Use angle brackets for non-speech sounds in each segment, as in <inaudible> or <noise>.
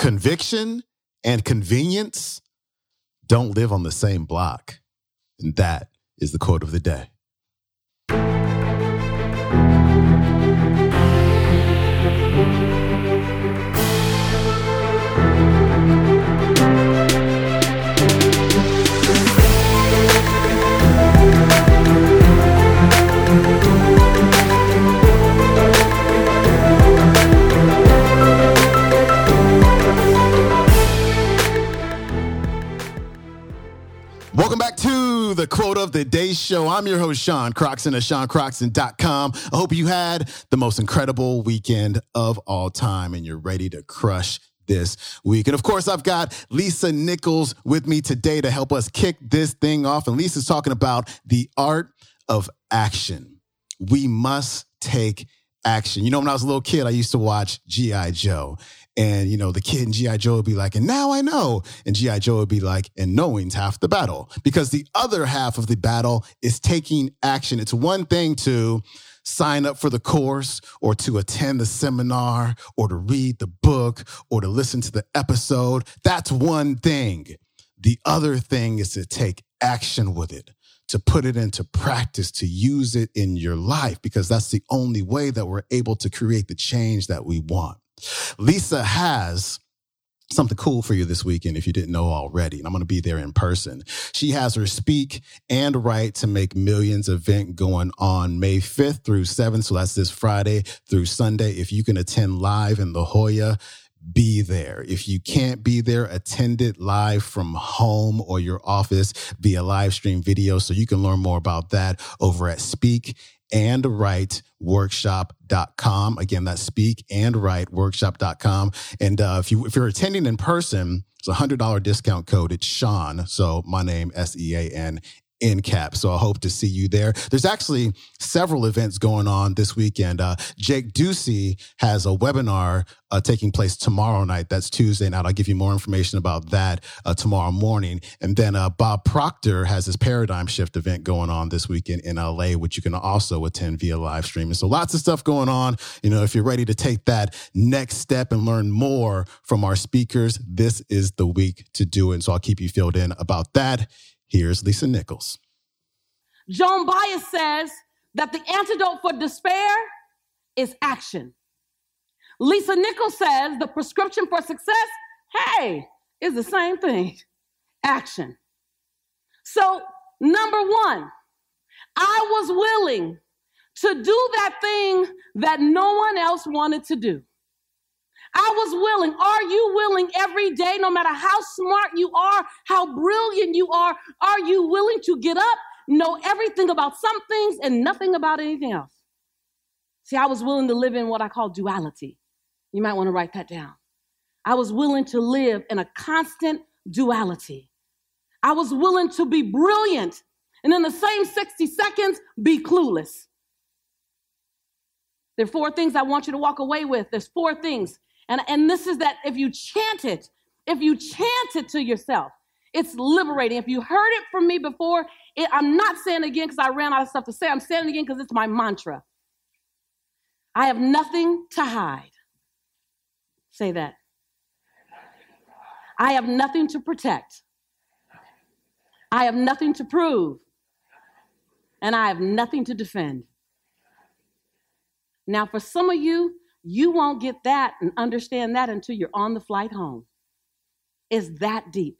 Conviction and convenience don't live on the same block. And that is the quote of the day. The quote of the day show. I'm your host, Sean Croxton of SeanCroxton.com. I hope you had the most incredible weekend of all time and you're ready to crush this week. And of course, I've got Lisa Nichols with me today to help us kick this thing off. And Lisa's talking about the art of action. We must take action. You know, when I was a little kid, I used to watch G.I. Joe. And, you know, the kid in G.I. Joe would be like, and now I know. And G.I. Joe would be like, and knowing's half the battle. Because the other half of the battle is taking action. It's one thing to sign up for the course or to attend the seminar or to read the book or to listen to the episode. That's one thing. The other thing is to take action with it to put it into practice, to use it in your life, because that's the only way that we're able to create the change that we want. Lisa has something cool for you this weekend if you didn't know already. And I'm going to be there in person. She has her Speak and Write to Make Millions event going on May 5th through 7th. So that's this Friday through Sunday. If you can attend live in La Jolla, be there. If you can't be there, attend it live from home or your office via live stream video. So you can learn more about that over at Speak and Write workshop.com. Again, that's speak and write workshop.com. And uh, if you if you're attending in person, it's a hundred dollar discount code. It's Sean. So my name, S E A N in cap. So I hope to see you there. There's actually several events going on this weekend. Uh, Jake Ducey has a webinar uh, taking place tomorrow night. That's Tuesday night. I'll give you more information about that uh, tomorrow morning. And then uh, Bob Proctor has his paradigm shift event going on this weekend in LA, which you can also attend via live streaming. So lots of stuff going on. You know, if you're ready to take that next step and learn more from our speakers, this is the week to do it. And so I'll keep you filled in about that. Here's Lisa Nichols. Joan Baez says that the antidote for despair is action. Lisa Nichols says the prescription for success, hey, is the same thing action. So, number one, I was willing to do that thing that no one else wanted to do. I was willing. Are you willing every day, no matter how smart you are, how brilliant you are? Are you willing to get up, know everything about some things and nothing about anything else? See, I was willing to live in what I call duality. You might want to write that down. I was willing to live in a constant duality. I was willing to be brilliant and in the same 60 seconds be clueless. There are four things I want you to walk away with. There's four things and, and this is that if you chant it, if you chant it to yourself, it's liberating. If you heard it from me before, it, I'm not saying it again because I ran out of stuff to say. I'm saying it again because it's my mantra. I have nothing to hide. Say that. I have nothing to protect. I have nothing to prove. And I have nothing to defend. Now, for some of you, you won't get that and understand that until you're on the flight home. It's that deep.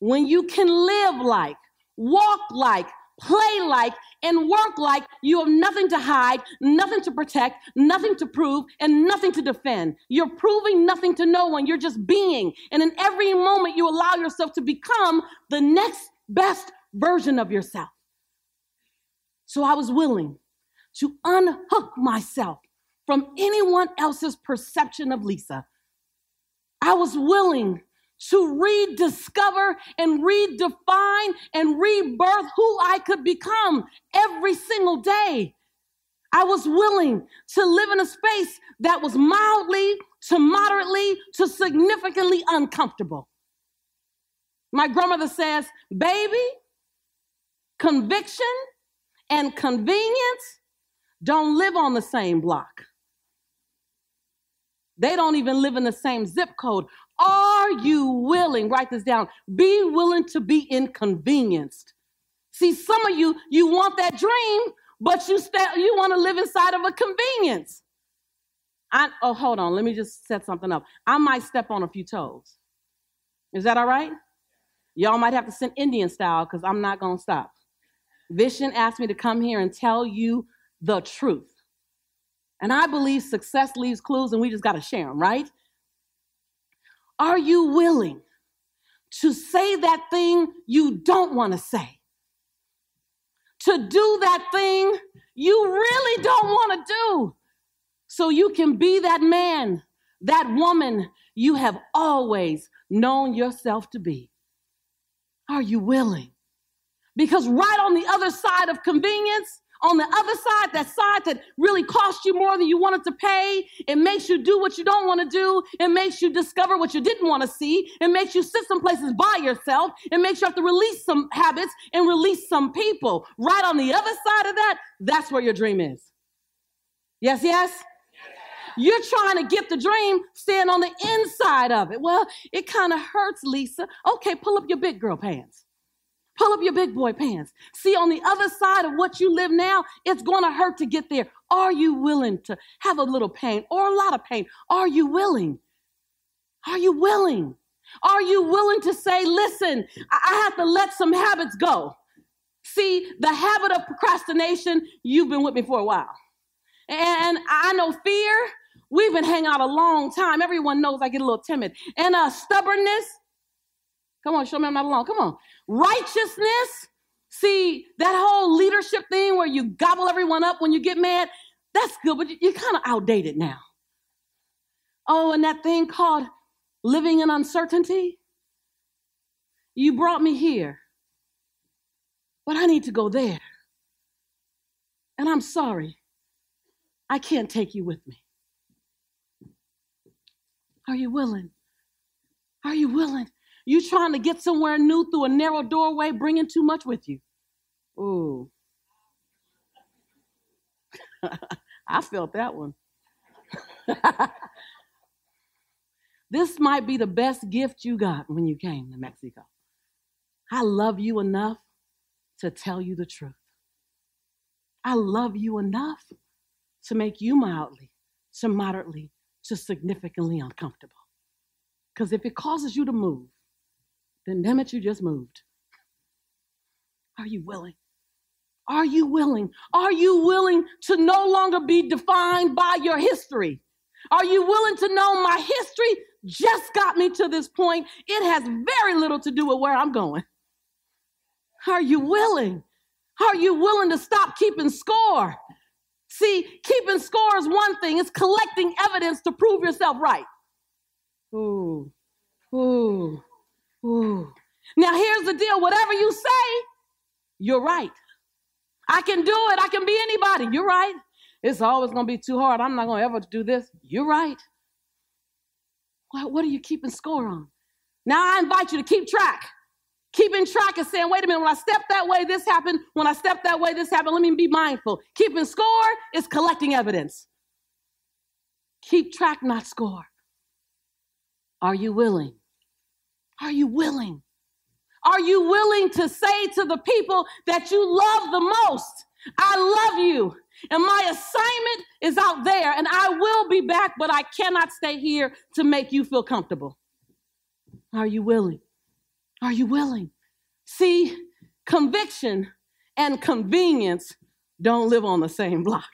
When you can live like, walk like, play like, and work like you have nothing to hide, nothing to protect, nothing to prove, and nothing to defend. You're proving nothing to no one. You're just being. And in every moment, you allow yourself to become the next best version of yourself. So I was willing to unhook myself from anyone else's perception of Lisa. I was willing to rediscover and redefine and rebirth who I could become every single day. I was willing to live in a space that was mildly to moderately to significantly uncomfortable. My grandmother says, baby, conviction and convenience don't live on the same block. They don't even live in the same zip code. Are you willing, write this down, be willing to be inconvenienced? See, some of you, you want that dream, but you, st- you want to live inside of a convenience. I, oh, hold on. Let me just set something up. I might step on a few toes. Is that all right? Y'all might have to send Indian style because I'm not going to stop. Vision asked me to come here and tell you the truth. And I believe success leaves clues and we just got to share them, right? Are you willing to say that thing you don't want to say? To do that thing you really don't want to do so you can be that man, that woman you have always known yourself to be? Are you willing? Because right on the other side of convenience, on the other side, that side that really costs you more than you wanted to pay, it makes you do what you don't want to do. It makes you discover what you didn't want to see. It makes you sit some places by yourself. It makes you have to release some habits and release some people. Right on the other side of that, that's where your dream is. Yes, yes? You're trying to get the dream, stand on the inside of it. Well, it kind of hurts, Lisa. Okay, pull up your big girl pants. Pull up your big boy pants. See, on the other side of what you live now, it's going to hurt to get there. Are you willing to have a little pain or a lot of pain? Are you willing? Are you willing? Are you willing to say, listen, I have to let some habits go? See, the habit of procrastination, you've been with me for a while. And I know fear, we've been hanging out a long time. Everyone knows I get a little timid. And uh, stubbornness, come on, show me I'm not alone. Come on. Righteousness, see, that whole leadership thing where you gobble everyone up when you get mad, that's good, but you're kind of outdated now. Oh, and that thing called living in uncertainty. You brought me here, but I need to go there. And I'm sorry, I can't take you with me. Are you willing? Are you willing? You trying to get somewhere new through a narrow doorway, bringing too much with you. Ooh. <laughs> I felt that one. <laughs> this might be the best gift you got when you came to Mexico. I love you enough to tell you the truth. I love you enough to make you mildly, to moderately, to significantly uncomfortable. Because if it causes you to move, then damn it, you just moved. Are you willing? Are you willing? Are you willing to no longer be defined by your history? Are you willing to know my history just got me to this point? It has very little to do with where I'm going. Are you willing? Are you willing to stop keeping score? See, keeping score is one thing, it's collecting evidence to prove yourself right. Ooh, ooh. Ooh. Now, here's the deal whatever you say, you're right. I can do it. I can be anybody. You're right. It's always going to be too hard. I'm not going to ever do this. You're right. What, what are you keeping score on? Now, I invite you to keep track. Keeping track is saying, wait a minute, when I step that way, this happened. When I step that way, this happened. Let me be mindful. Keeping score is collecting evidence. Keep track, not score. Are you willing? Are you willing? Are you willing to say to the people that you love the most, I love you, and my assignment is out there, and I will be back, but I cannot stay here to make you feel comfortable? Are you willing? Are you willing? See, conviction and convenience don't live on the same block.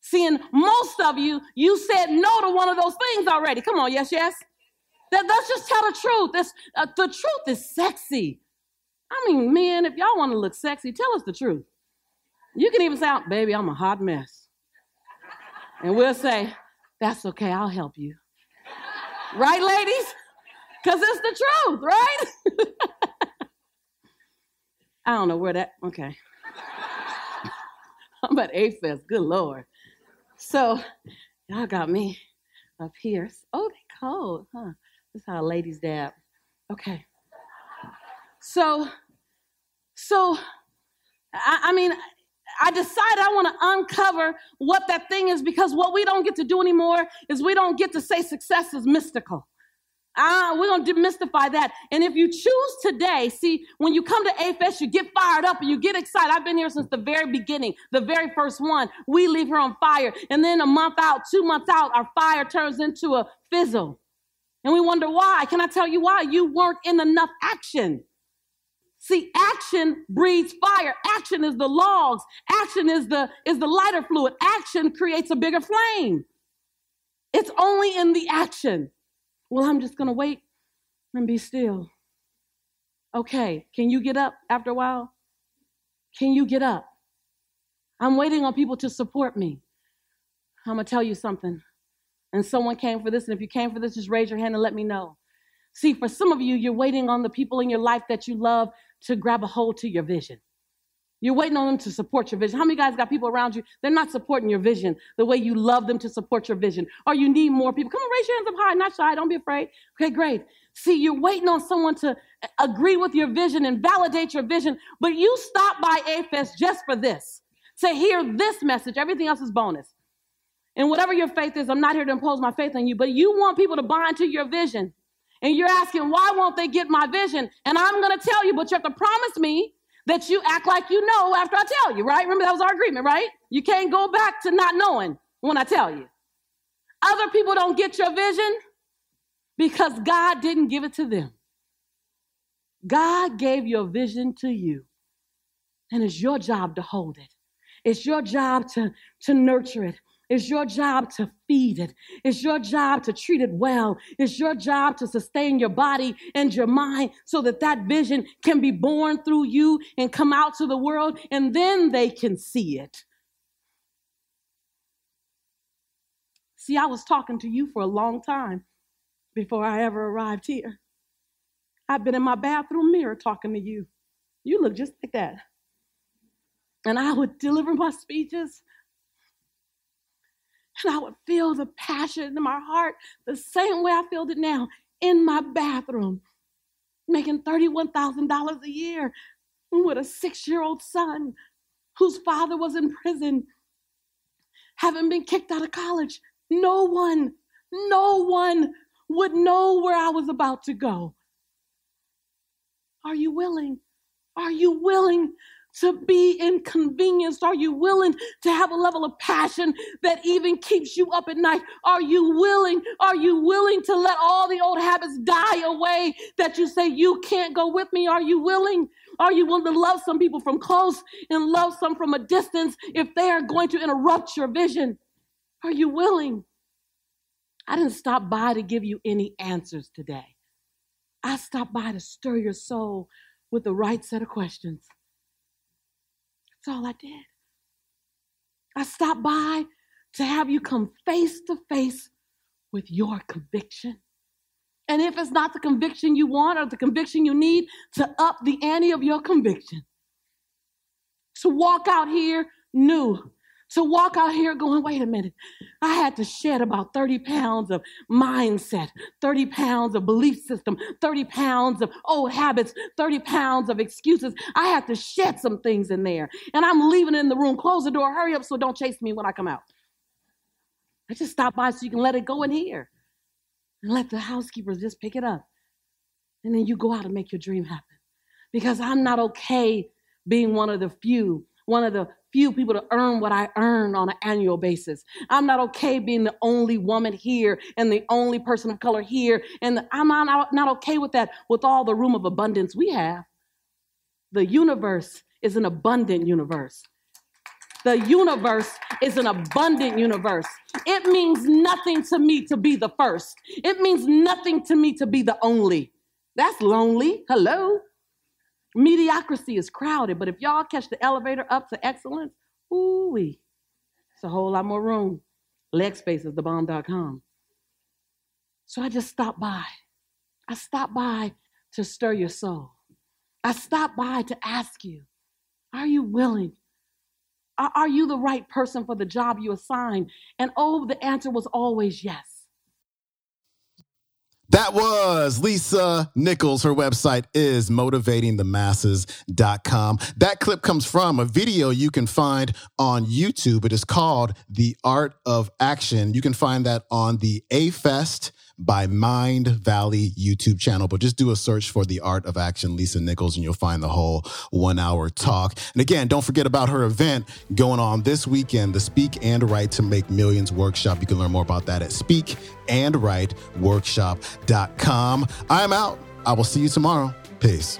Seeing most of you, you said no to one of those things already. Come on, yes, yes. That, let's just tell the truth. That's, uh, the truth is sexy. I mean, men, if y'all want to look sexy, tell us the truth. You can even say, baby, I'm a hot mess. And we'll say, that's okay, I'll help you. right, ladies? Because it's the truth, right? <laughs> I don't know where that, okay. <laughs> I'm at A Fest, good Lord. So, y'all got me up here. Oh, cold, huh? That's how ladies dab. Okay. So, so, I, I mean, I decided I want to uncover what that thing is because what we don't get to do anymore is we don't get to say success is mystical. Ah, we're going to demystify that. And if you choose today, see, when you come to A Fest, you get fired up and you get excited. I've been here since the very beginning, the very first one. We leave here on fire. And then a month out, two months out, our fire turns into a fizzle. And we wonder why. Can I tell you why? You weren't in enough action. See, action breeds fire. Action is the logs. Action is the, is the lighter fluid. Action creates a bigger flame. It's only in the action. Well, I'm just going to wait and be still. Okay, can you get up after a while? Can you get up? I'm waiting on people to support me. I'm going to tell you something. And someone came for this, and if you came for this, just raise your hand and let me know. See, for some of you, you're waiting on the people in your life that you love to grab a hold to your vision. You're waiting on them to support your vision. How many guys got people around you? They're not supporting your vision the way you love them to support your vision. Or you need more people. Come on, raise your hands up high, not shy. Don't be afraid. Okay, great. See, you're waiting on someone to agree with your vision and validate your vision, but you stop by A Fest just for this. To hear this message. Everything else is bonus. And whatever your faith is, I'm not here to impose my faith on you, but you want people to buy into your vision. And you're asking, why won't they get my vision? And I'm going to tell you, but you have to promise me that you act like you know after I tell you, right? Remember that was our agreement, right? You can't go back to not knowing when I tell you. Other people don't get your vision because God didn't give it to them. God gave your vision to you, and it's your job to hold it. It's your job to, to nurture it. It's your job to feed it. It's your job to treat it well. It's your job to sustain your body and your mind so that that vision can be born through you and come out to the world and then they can see it. See, I was talking to you for a long time before I ever arrived here. I've been in my bathroom mirror talking to you. You look just like that. And I would deliver my speeches and I would feel the passion in my heart the same way I feel it now in my bathroom, making $31,000 a year with a six year old son whose father was in prison, having been kicked out of college. No one, no one would know where I was about to go. Are you willing? Are you willing to be inconvenienced? Are you willing to have a level of passion that even keeps you up at night? Are you willing? Are you willing to let all the old habits die away that you say you can't go with me? Are you willing? Are you willing to love some people from close and love some from a distance if they are going to interrupt your vision? Are you willing? I didn't stop by to give you any answers today. I stopped by to stir your soul with the right set of questions. All I did. I stopped by to have you come face to face with your conviction. And if it's not the conviction you want or the conviction you need, to up the ante of your conviction. To walk out here new, to walk out here going, wait a minute, I had to shed about 30 pounds of mindset, 30 pounds of belief system, 30 pounds of old habits, 30 pounds of excuses. I had to shed some things in there. And I'm leaving in the room. Close the door, hurry up so don't chase me when I come out. I just stop by so you can let it go in here and let the housekeepers just pick it up. And then you go out and make your dream happen. Because I'm not okay being one of the few, one of the few people to earn what I earn on an annual basis. I'm not okay being the only woman here and the only person of color here. And I'm not, okay with that with all the room of abundance we have. The universe is an abundant universe. The universe is an abundant universe. It means nothing to me to be the first. It means nothing to me to be the only. That's lonely. Hello. Mediocrity is crowded, but if y'all catch the elevator up to excellence, ooh wee, it's a whole lot more room. Legspace is thebomb.com. So I just stopped by. I stopped by to stir your soul. I stopped by to ask you, are you willing? Are you the right person for the job you assigned? And oh, the answer was always yes. That was Lisa Nichols. Her website is motivatingthemasses.com. That clip comes from a video you can find on YouTube. It is called The Art of Action. You can find that on the A Fest by Mindvalley YouTube channel, but just do a search for The Art of Action, Lisa Nichols, and you'll find the whole one hour talk. And again, don't forget about her event going on this weekend, the Speak and Write to Make Millions workshop. You can learn more about that at speakandwriteworkshop.com. I'm out. I will see you tomorrow. Peace.